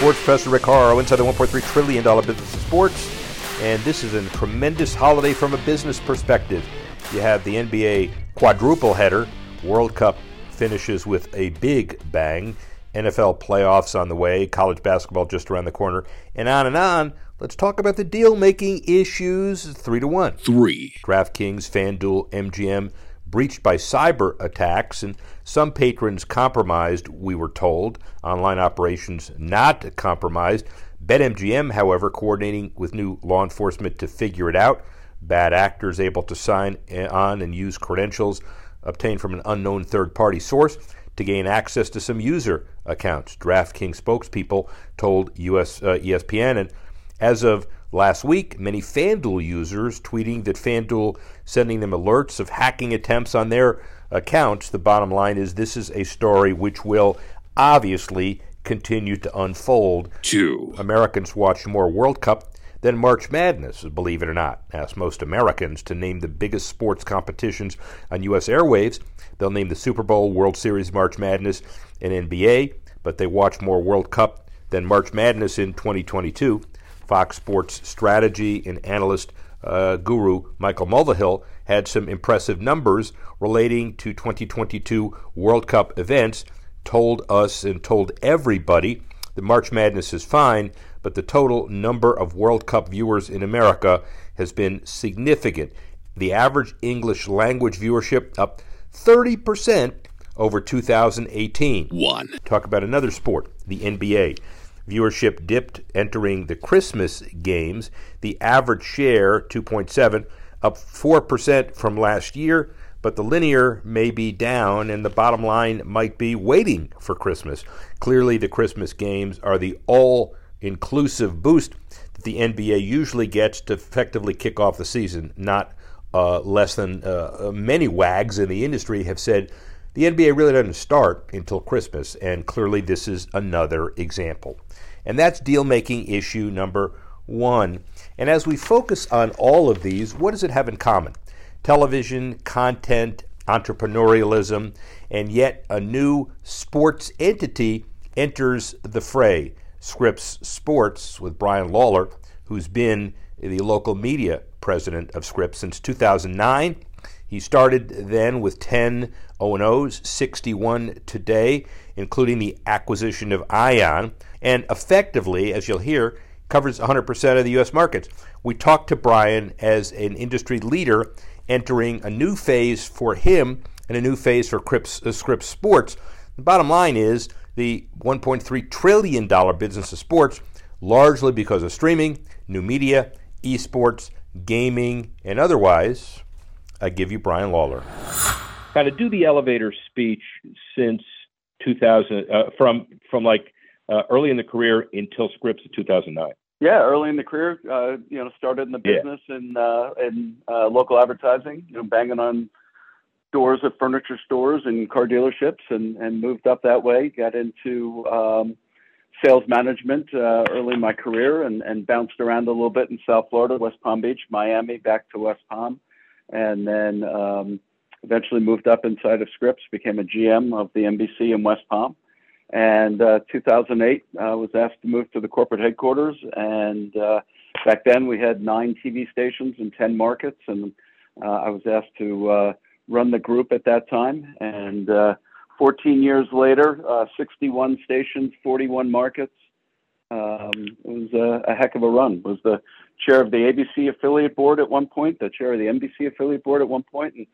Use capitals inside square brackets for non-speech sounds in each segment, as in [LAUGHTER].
Sports Professor Rick Horrow inside the $1.3 trillion business of sports. And this is a tremendous holiday from a business perspective. You have the NBA quadruple header. World Cup finishes with a big bang. NFL playoffs on the way, college basketball just around the corner, and on and on. Let's talk about the deal making issues. Three to one. Three. DraftKings, FanDuel, MGM breached by cyber attacks, and some patrons compromised, we were told. Online operations not compromised. BetMGM, however, coordinating with new law enforcement to figure it out. Bad actors able to sign on and use credentials obtained from an unknown third party source to gain access to some user accounts. DraftKings spokespeople told US uh, ESPN, and as of last week, many FanDuel users tweeting that FanDuel sending them alerts of hacking attempts on their accounts. The bottom line is this is a story which will obviously continue to unfold. Two. Americans watch more World Cup than March Madness, believe it or not. Ask most Americans to name the biggest sports competitions on U.S. airwaves. They'll name the Super Bowl, World Series, March Madness, and NBA, but they watch more World Cup than March Madness in 2022. Fox Sports strategy and analyst uh, guru Michael Mulvihill had some impressive numbers relating to 2022 World Cup events, told us and told everybody that March Madness is fine, but the total number of World Cup viewers in America has been significant. The average English language viewership up 30% over 2018. One. Talk about another sport, the NBA. Viewership dipped entering the Christmas games. The average share, 2.7, up 4% from last year, but the linear may be down, and the bottom line might be waiting for Christmas. Clearly, the Christmas games are the all inclusive boost that the NBA usually gets to effectively kick off the season. Not uh, less than uh, many wags in the industry have said the NBA really doesn't start until Christmas, and clearly this is another example. And that's deal making issue number one. And as we focus on all of these, what does it have in common? Television, content, entrepreneurialism, and yet a new sports entity enters the fray. Scripps Sports with Brian Lawler, who's been the local media president of Scripps since 2009. He started then with 10 O&Os, 61 today, including the acquisition of Ion, and effectively, as you'll hear, covers 100% of the U.S. markets. We talked to Brian as an industry leader entering a new phase for him and a new phase for Scripps, uh, Scripps Sports. The bottom line is the $1.3 trillion business of sports, largely because of streaming, new media, esports, gaming, and otherwise. I give you Brian Lawler. Got to do the elevator speech since 2000, uh, from from like uh, early in the career until Scripps in 2009. Yeah, early in the career, uh, you know, started in the business yeah. and uh, in uh, local advertising, you know, banging on doors of furniture stores and car dealerships and, and moved up that way. Got into um, sales management uh, early in my career and, and bounced around a little bit in South Florida, West Palm Beach, Miami, back to West Palm. And then um, eventually moved up inside of Scripps, became a GM of the NBC in West Palm. And uh, 2008, I was asked to move to the corporate headquarters. And uh, back then, we had nine TV stations in 10 markets. And uh, I was asked to uh, run the group at that time. And uh, 14 years later, uh, 61 stations, 41 markets. Um, it was a, a, heck of a run. Was the chair of the ABC affiliate board at one point, the chair of the NBC affiliate board at one point, and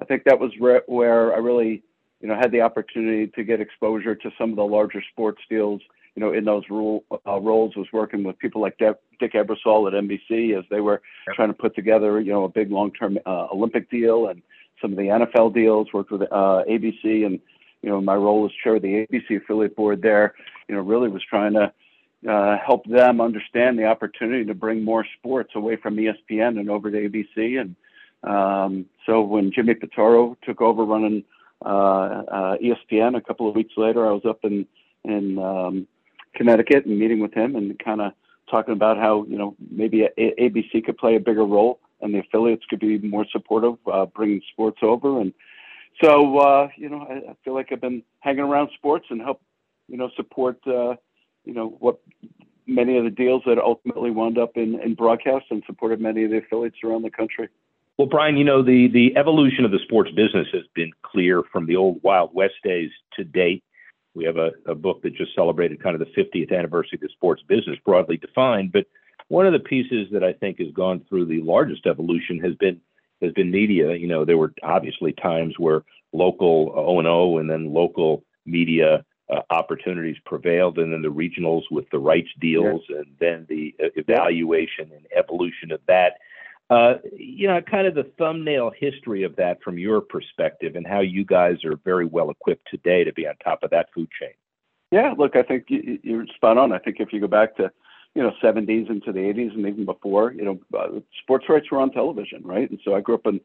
I think that was re- where I really, you know, had the opportunity to get exposure to some of the larger sports deals. You know, in those role, uh, roles, was working with people like De- Dick Ebersol at NBC as they were trying to put together, you know, a big long-term uh, Olympic deal and some of the NFL deals, worked with uh, ABC, and you know my role as chair of the ABC affiliate board there. You know, really was trying to uh, help them understand the opportunity to bring more sports away from ESPN and over to ABC. And um, so when Jimmy Pitaro took over running ESPN a couple of weeks later, I was up in in um, Connecticut and meeting with him and kind of talking about how you know maybe a- ABC could play a bigger role and the affiliates could be more supportive, uh, bringing sports over. And so uh, you know, I, I feel like I've been hanging around sports and help you know support uh, you know what many of the deals that ultimately wound up in, in broadcast and supported many of the affiliates around the country. Well, Brian, you know the the evolution of the sports business has been clear from the old Wild West days to date. We have a, a book that just celebrated kind of the 50th anniversary of the sports business, broadly defined. But one of the pieces that I think has gone through the largest evolution has been has been media. You know, there were obviously times where local O and O and then local media uh, opportunities prevailed, and then the regionals with the rights deals, and then the uh, evaluation and evolution of that. Uh, you know, kind of the thumbnail history of that from your perspective, and how you guys are very well equipped today to be on top of that food chain. Yeah, look, I think you're spot on. I think if you go back to you know 70s into the 80s and even before, you know, uh, sports rights were on television, right? And so I grew up in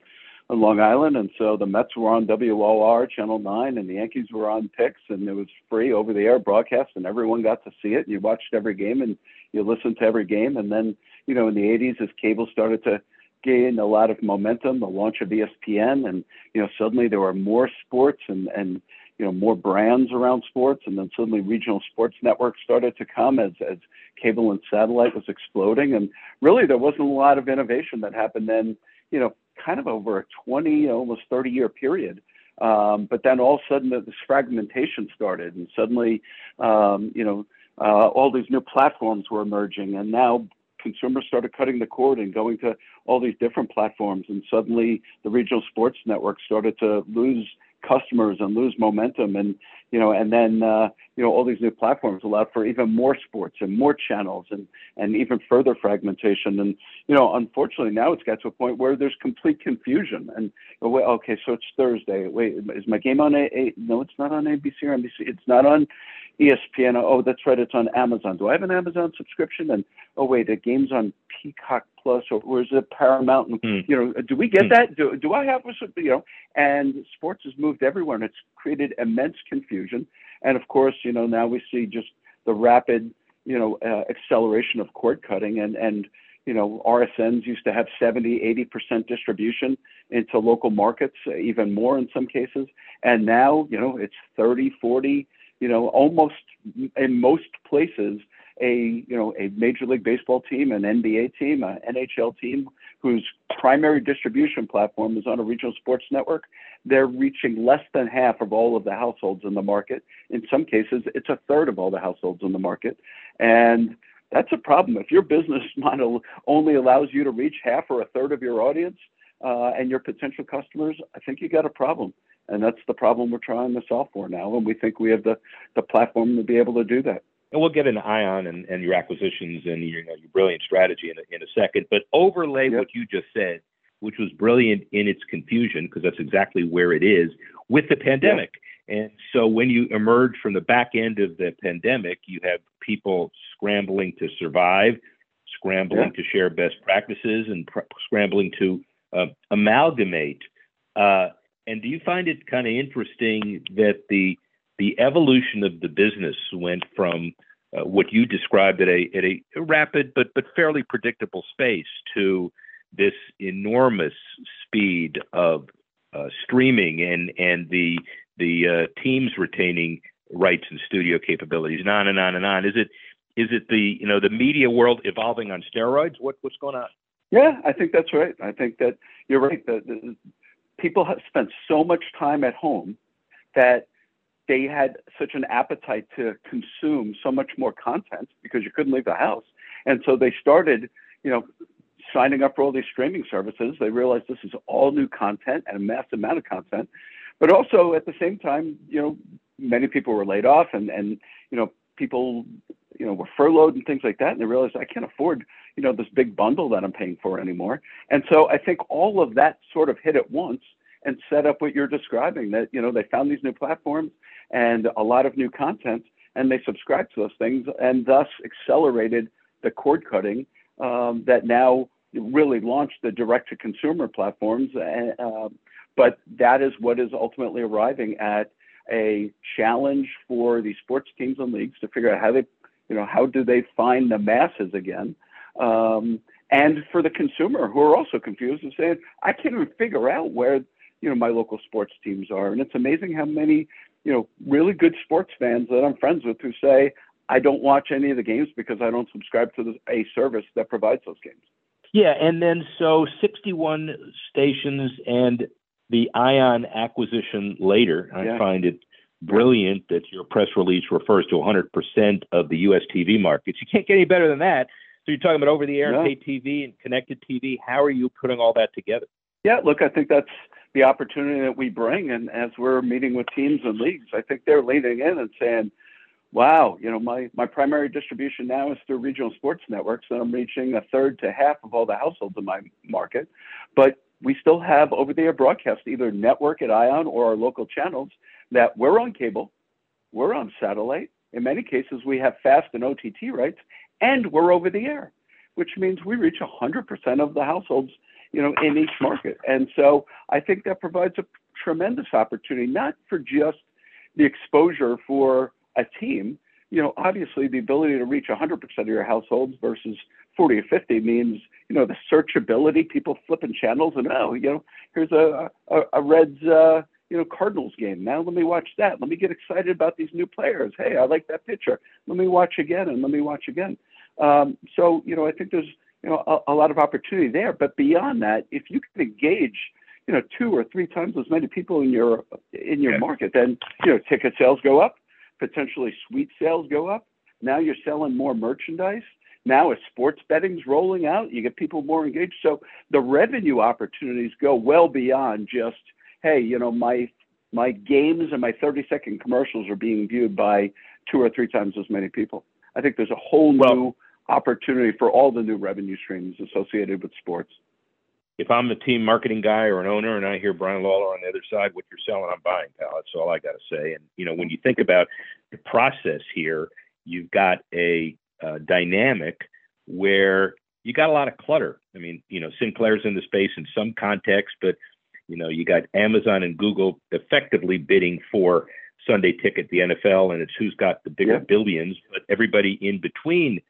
on Long Island, and so the Mets were on WOR Channel Nine, and the Yankees were on Pix, and it was free over the air broadcast, and everyone got to see it. And you watched every game, and you listened to every game, and then you know in the 80s as cable started to gain a lot of momentum, the launch of ESPN, and you know suddenly there were more sports and and you know more brands around sports, and then suddenly regional sports networks started to come as as cable and satellite was exploding, and really there wasn't a lot of innovation that happened then. You know, kind of over a 20, almost 30 year period. Um, but then all of a sudden this fragmentation started, and suddenly, um, you know, uh, all these new platforms were emerging, and now consumers started cutting the cord and going to all these different platforms, and suddenly the regional sports networks started to lose customers and lose momentum and you know and then uh, you know all these new platforms allowed for even more sports and more channels and and even further fragmentation. And you know unfortunately now it's got to a point where there's complete confusion and oh, okay so it's thursday. Wait is my game on a, a no it's not on abc or nbc it's not on espn oh that's right it's on amazon. Do i have an amazon subscription? And oh wait the game's on peacock plus or, or is it paramount? And, mm. you know do we get mm. that? Do, do i have a you know? And sports has moved everywhere and it's created immense confusion and of course, you know, now we see just the rapid, you know, uh, acceleration of cord cutting and, and, you know, RSNs used to have 70, 80% distribution into local markets, even more in some cases. And now, you know, it's 30, 40, you know, almost in most places, a, you know, a Major League Baseball team, an NBA team, an NHL team whose primary distribution platform is on a regional sports network, they're reaching less than half of all of the households in the market. In some cases, it's a third of all the households in the market. And that's a problem. If your business [LAUGHS] model only allows you to reach half or a third of your audience uh, and your potential customers, I think you got a problem. And that's the problem we're trying to solve for now. And we think we have the, the platform to be able to do that and we'll get into Ion and, and your acquisitions and your, you know, your brilliant strategy in a, in a second. But overlay yep. what you just said, which was brilliant in its confusion, because that's exactly where it is with the pandemic. Yep. And so when you emerge from the back end of the pandemic, you have people scrambling to survive, scrambling yep. to share best practices, and pr- scrambling to uh, amalgamate. Uh, and do you find it kind of interesting that the the evolution of the business went from uh, what you described at a at a rapid but but fairly predictable space to this enormous speed of uh, streaming and and the the uh, teams retaining rights and studio capabilities and on and on and on. Is it is it the you know the media world evolving on steroids? What what's going on? Yeah, I think that's right. I think that you're right. That people have spent so much time at home that they had such an appetite to consume so much more content because you couldn't leave the house. And so they started, you know, signing up for all these streaming services. They realized this is all new content and a massive amount of content. But also at the same time, you know, many people were laid off and, and you know, people, you know, were furloughed and things like that. And they realized I can't afford, you know, this big bundle that I'm paying for anymore. And so I think all of that sort of hit at once and set up what you're describing that, you know, they found these new platforms and a lot of new content. and they subscribed to those things, and thus accelerated the cord cutting um, that now really launched the direct to consumer platforms. Uh, but that is what is ultimately arriving at a challenge for these sports teams and leagues to figure out how they, you know, how do they find the masses again. Um, and for the consumer who are also confused and saying, I can't even figure out where, you know, my local sports teams are. And it's amazing how many, you know, really good sports fans that I'm friends with who say, I don't watch any of the games because I don't subscribe to the, a service that provides those games. Yeah, and then so 61 stations and the Ion acquisition later. I find it brilliant that your press release refers to 100% of the U.S. TV markets. You can't get any better than that. So you're talking about over the air, and pay TV, and connected TV. How are you putting all that together? Yeah, look, I think that's the opportunity that we bring. And as we're meeting with teams and leagues, I think they're leaning in and saying, wow, you know, my, my primary distribution now is through regional sports networks, and I'm reaching a third to half of all the households in my market. But we still have over the air broadcast, either network at ION or our local channels, that we're on cable, we're on satellite. In many cases, we have fast and OTT rights, and we're over the air, which means we reach 100% of the households, you know, in each market. And so I think that provides a tremendous opportunity, not for just the exposure for a team, you know, obviously the ability to reach 100% of your households versus 40 or 50 means, you know, the searchability, people flipping channels and, oh, you know, here's a, a, a Reds, uh, you know, Cardinals game. Now let me watch that. Let me get excited about these new players. Hey, I like that pitcher. Let me watch again and let me watch again. Um, so, you know, I think there's, you know, a, a lot of opportunity there. But beyond that, if you can engage, you know, two or three times as many people in your in your yeah. market, then you know, ticket sales go up potentially suite sales go up. Now you're selling more merchandise. Now as sports betting's rolling out, you get people more engaged. So the revenue opportunities go well beyond just, hey, you know, my my games and my 30 second commercials are being viewed by two or three times as many people. I think there's a whole well, new opportunity for all the new revenue streams associated with sports if I'm the team marketing guy or an owner and I hear Brian Lawler on the other side, what you're selling, I'm buying, pal. That's all I got to say. And, you know, when you think about the process here, you've got a uh, dynamic where you got a lot of clutter. I mean, you know, Sinclair's in the space in some context, but, you know, you got Amazon and Google effectively bidding for Sunday ticket, the NFL, and it's who's got the bigger yeah. billions, but everybody in between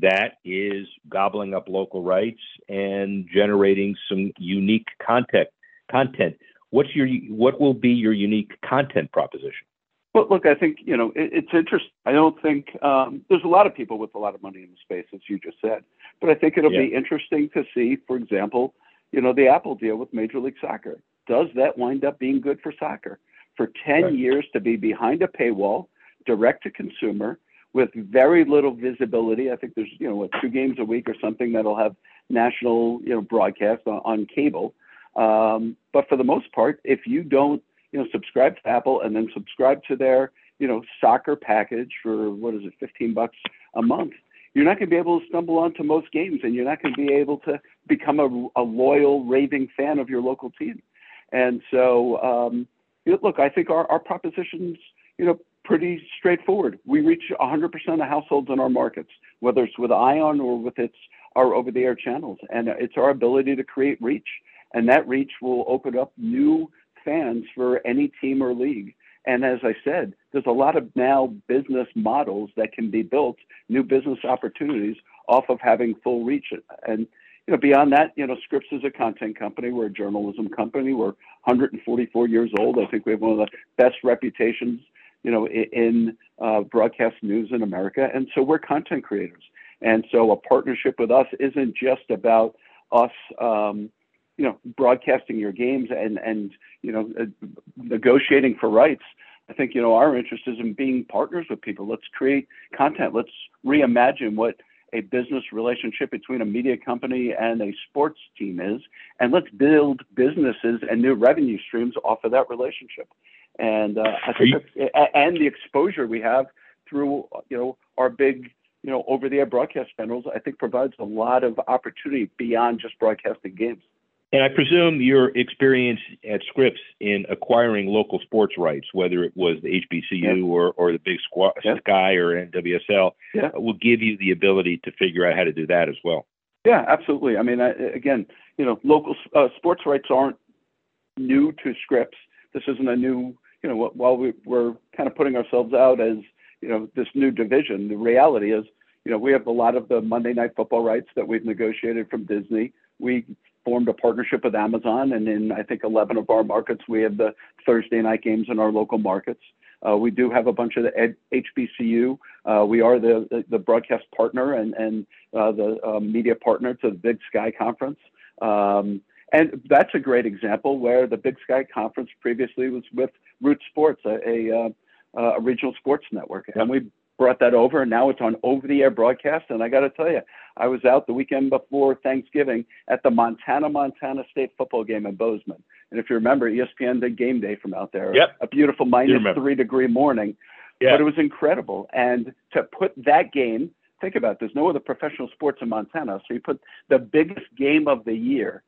that is gobbling up local rights and generating some unique content. Content. What's your what will be your unique content proposition? Well, look, I think you know it, it's interesting. I don't think um, there's a lot of people with a lot of money in the space, as you just said, but I think it'll yeah. be interesting to see, for example, you know, the Apple deal with Major League Soccer. Does that wind up being good for soccer? For 10 right. years to be behind a paywall, direct to consumer, with very little visibility. I think there's you know what, two games a week or something that'll have national you know broadcast on, on cable. Um, but for the most part, if you don't you know subscribe to Apple and then subscribe to their you know soccer package for what is it, 15 bucks a month, you're not going to be able to stumble onto most games, and you're not going to be able to become a, a loyal, raving fan of your local team. And so, um, look, I think our, our propositions, you know, pretty straightforward. We reach 100% of households in our markets, whether it's with ION or with its our over-the-air channels, and it's our ability to create reach, and that reach will open up new fans for any team or league. And as I said, there's a lot of now business models that can be built, new business opportunities off of having full reach. And you know, beyond that, you know, Scripps is a content company. We're a journalism company. We're 144 years old. I think we have one of the best reputations you know, in uh, broadcast news in America. And so we're content creators. And so a partnership with us isn't just about us, um, you know, broadcasting your games and, and you know, uh, negotiating for rights. I think, you know, our interest is in being partners with people. Let's create content. Let's reimagine what a business relationship between a media company and a sports team is, and let's build businesses and new revenue streams off of that relationship and uh, I think you- and the exposure we have through you know our big you know over the air broadcast panels, I think provides a lot of opportunity beyond just broadcasting games. And I presume your experience at Scripps in acquiring local sports rights, whether it was the HBCU or, or the Big Squad, Sky or NWSL, yeah. will give you the ability to figure out how to do that as well. Yeah, absolutely. I mean, I, again, you know, local uh, sports rights aren't new to Scripps. This isn't a new, you know, while we, we're kind of putting ourselves out as, you know, this new division, the reality is, you know, we have a lot of the Monday Night Football rights that we've negotiated from Disney. We formed a partnership with Amazon, and in I think 11 of our markets, we have the Thursday night games in our local markets. Uh, we do have a bunch of the HBCU. Uh, we are the, the, the broadcast partner and and uh, the uh, media partner to the Big Sky Conference. Um, and that's a great example where the Big Sky Conference previously was with Root Sports, a, a, uh, a regional sports network, and we brought that over, and now it's on over-the-air broadcast. And I got to tell you, I was out the weekend before Thanksgiving at the Montana Montana State football game in Bozeman. And if you remember, ESPN did game day from out there. Yep. A beautiful minus three degree morning. Yeah. But it was incredible. And to put that game, think about it, there's no other professional sports in Montana. So you put the biggest game of the year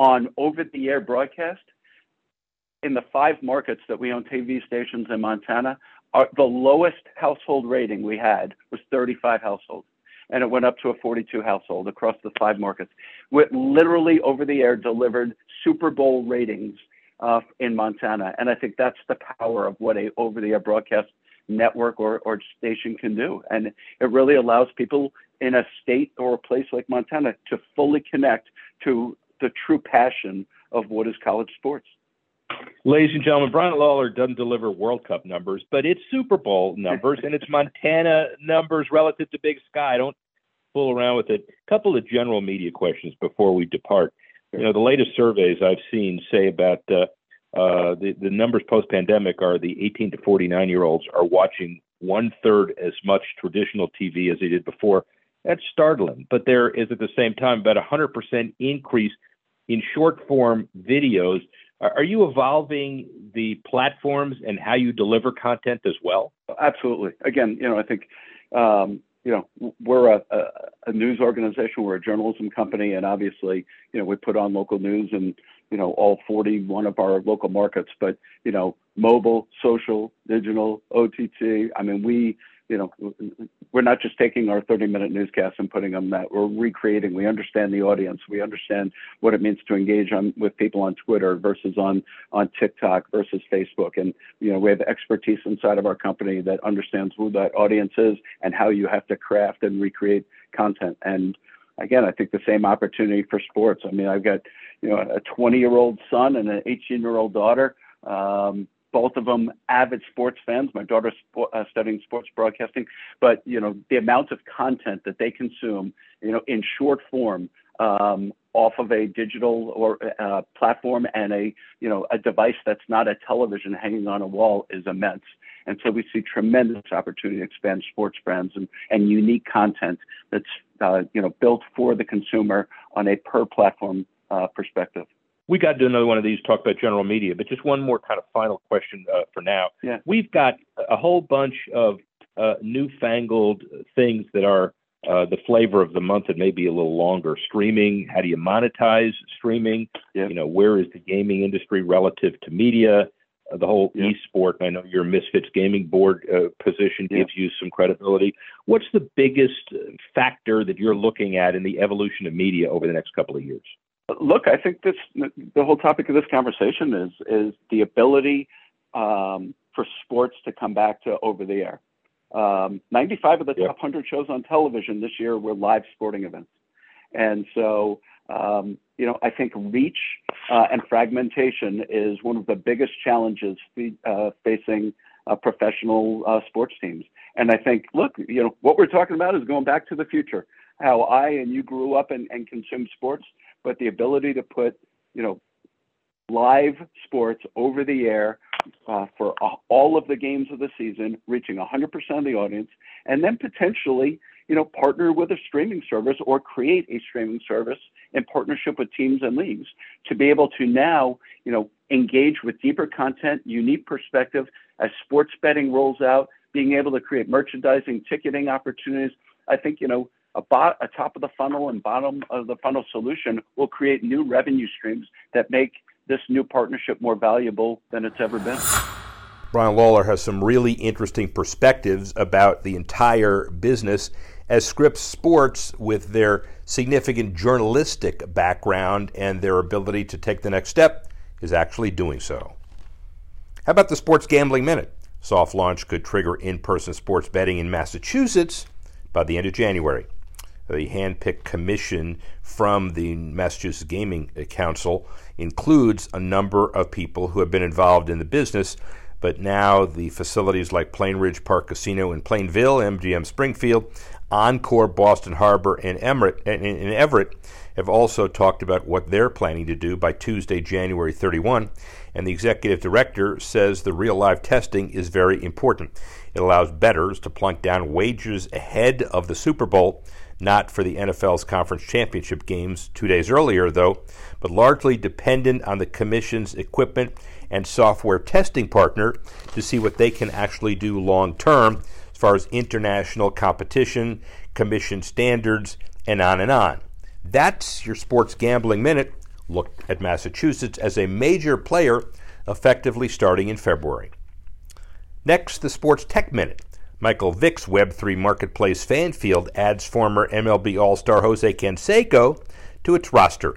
on over the air broadcast in the five markets that we own TV stations in Montana. Our, the lowest household rating we had was 35 households, and it went up to a 42 household across the five markets. With literally over the air delivered Super Bowl ratings uh, in Montana, and I think that's the power of what a over the air broadcast network or, or station can do, and it really allows people in a state or a place like Montana to fully connect to the true passion of what is college sports. Ladies and gentlemen, Brian Lawler doesn't deliver World Cup numbers, but it's Super Bowl numbers and it's Montana numbers relative to Big Sky. Don't fool around with it. A couple of general media questions before we depart. You know, the latest surveys I've seen say about uh, uh, the the numbers post pandemic are the 18 to 49 year olds are watching one third as much traditional TV as they did before. That's startling, but there is at the same time about a hundred percent increase in short form videos are you evolving the platforms and how you deliver content as well? Absolutely. Again, you know, I think, um, you know, we're a, a, a, news organization, we're a journalism company, and obviously, you know, we put on local news in, you know, all 41 of our local markets. But, you know, mobile, social, digital, OTT. I mean, we you know, we're not just taking our 30 minute newscasts and putting them that we're recreating. We understand the audience. We understand what it means to engage on with people on Twitter versus on on TikTok versus Facebook. And you know, we have expertise inside of our company that understands who that audience is and how you have to craft and recreate content. And again, I think the same opportunity for sports. I mean, I've got you know a 20 year old son and an 18 year old daughter. Um, both of them avid sports fans. My daughter's uh, studying sports broadcasting, but you know the amount of content that they consume, you know, in short form, um, off of a digital or uh, platform and a you know a device that's not a television hanging on a wall is immense. And so we see tremendous opportunity to expand sports brands and, and unique content that's uh, you know built for the consumer on a per platform uh, perspective we got to do another one of these, talk about general media, but just one more kind of final question uh, for now. Yeah. We've got a whole bunch of uh, newfangled things that are uh, the flavor of the month and maybe a little longer. Streaming, how do you monetize streaming? Yeah. You know, where is the gaming industry relative to media? Uh, the whole yeah. e-sport, I know your Misfits Gaming Board uh, position gives you some credibility. What's the biggest factor that you're looking at in the evolution of media over the next couple of years? Look, I think this the whole topic of this conversation is is the ability um, for sports to come back to over the air. Um, 95 of the yep. top 100 shows on television this year were live sporting events, and so um, you know I think reach uh, and fragmentation is one of the biggest challenges uh, facing uh, professional uh, sports teams. And I think, look, you know, what we're talking about is going back to the future. How I and you grew up and, and consumed sports but the ability to put, you know, live sports over the air uh, for all of the games of the season, reaching 100% of the audience, and then potentially, you know, partner with a streaming service or create a streaming service in partnership with teams and leagues to be able to now, you know, engage with deeper content, unique perspective as sports betting rolls out, being able to create merchandising, ticketing opportunities. I think, you know, a, a top of the funnel and bottom of the funnel solution will create new revenue streams that make this new partnership more valuable than it's ever been. Brian Lawler has some really interesting perspectives about the entire business as Scripps Sports, with their significant journalistic background and their ability to take the next step, is actually doing so. How about the Sports Gambling Minute? Soft launch could trigger in person sports betting in Massachusetts by the end of January. The hand-picked commission from the Massachusetts Gaming Council includes a number of people who have been involved in the business, but now the facilities like Plainridge Park Casino in Plainville, MGM Springfield, Encore, Boston Harbor, and, and Everett have also talked about what they're planning to do by Tuesday, January 31. And the executive director says the real live testing is very important. It allows bettors to plunk down wagers ahead of the Super Bowl not for the NFL's conference championship games two days earlier, though, but largely dependent on the Commission's equipment and software testing partner to see what they can actually do long term as far as international competition, Commission standards, and on and on. That's your sports gambling minute. Look at Massachusetts as a major player effectively starting in February. Next, the Sports Tech Minute. Michael Vick's Web3 Marketplace fan field adds former MLB All Star Jose Canseco to its roster.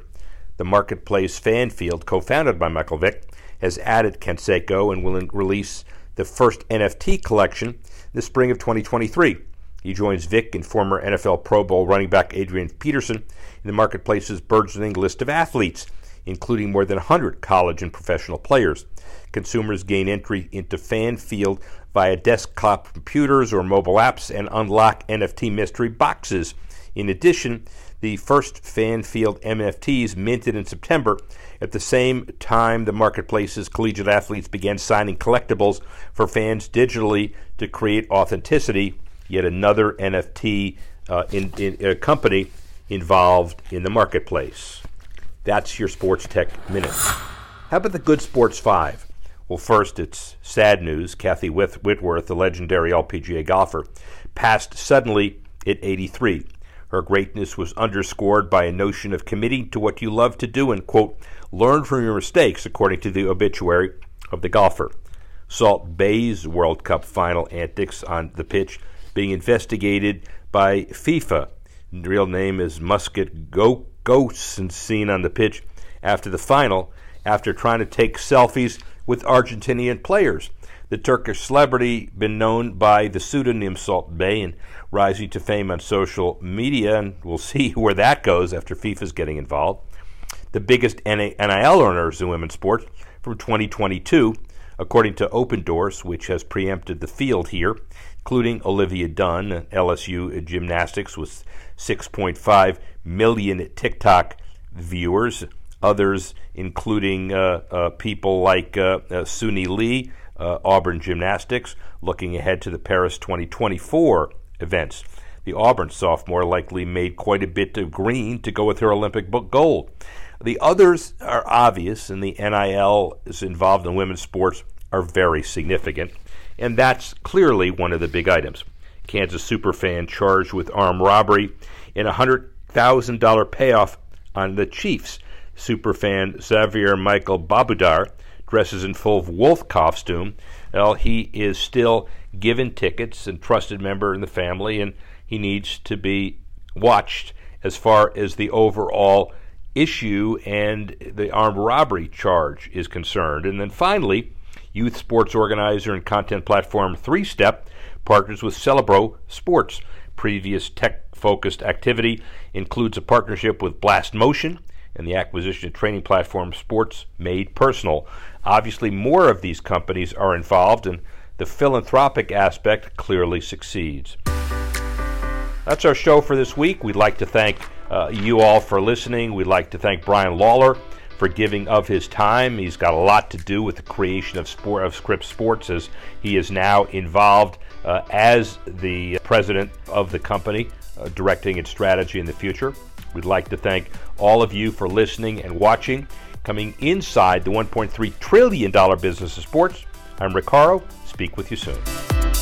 The Marketplace fan field, co founded by Michael Vick, has added Canseco and will release the first NFT collection the spring of 2023. He joins Vick and former NFL Pro Bowl running back Adrian Peterson in the Marketplace's burgeoning list of athletes, including more than 100 college and professional players. Consumers gain entry into Fan Field via desktop computers or mobile apps and unlock NFT mystery boxes. In addition, the first fan field NFTs minted in September. At the same time, the marketplace's collegiate athletes began signing collectibles for fans digitally to create authenticity. Yet another NFT uh, in, in, uh, company involved in the marketplace. That's your Sports Tech Minute. How about the Good Sports 5? Well, first, it's sad news. Kathy Whitworth, the legendary LPGA golfer, passed suddenly at 83. Her greatness was underscored by a notion of committing to what you love to do and, quote, learn from your mistakes, according to the obituary of the golfer. Salt Bae's World Cup final antics on the pitch being investigated by FIFA. The real name is Muscat Go- Ghosts and seen on the pitch after the final after trying to take selfies with Argentinian players. The Turkish celebrity, been known by the pseudonym Salt Bae and rising to fame on social media, and we'll [LAUGHS] see where that goes after FIFA's getting involved. The biggest NIL earners in women's sports from 2022, according to Opendorse, which has preempted the field here, including Olivia Dunne, LSU gymnastics with 6.5 million TikTok viewers others, including uh, uh, people like uh, Suni Lee, Auburn Gymnastics, looking ahead to the Paris 2024 events. The Auburn sophomore likely made quite a bit of green to go with her Olympic gold. The others are obvious, and the NIL is involved in women's sports are very significant, and that's clearly one of the big items. Kansas superfan charged with armed robbery and a $100,000 payoff on the Chiefs superfan Xaviar Michael Babudar dresses in full wolf costume. Well, he is still given tickets and trusted member in the family, and he needs to be watched as far as the overall issue and the armed robbery charge is concerned. And then finally, youth sports organizer and content platform Three Step partners with Cerebro Sports. Previous tech focused activity includes a partnership with Blast Motion and the acquisition of training platform Sports Made Personal. Obviously, more of these companies are involved, and the philanthropic aspect clearly succeeds. That's our show for this week. We'd like to thank uh, you all for listening. We'd like to thank Brian Lawler for giving of his time. He's got a lot to do with the creation of sport of Scripps Sports as he is now involved uh, as the president of the company, uh, directing its strategy in the future. We'd like to thank all of you for listening and watching. Coming inside the $1.3 trillion business of sports, I'm Rick Horrow. Speak with you soon.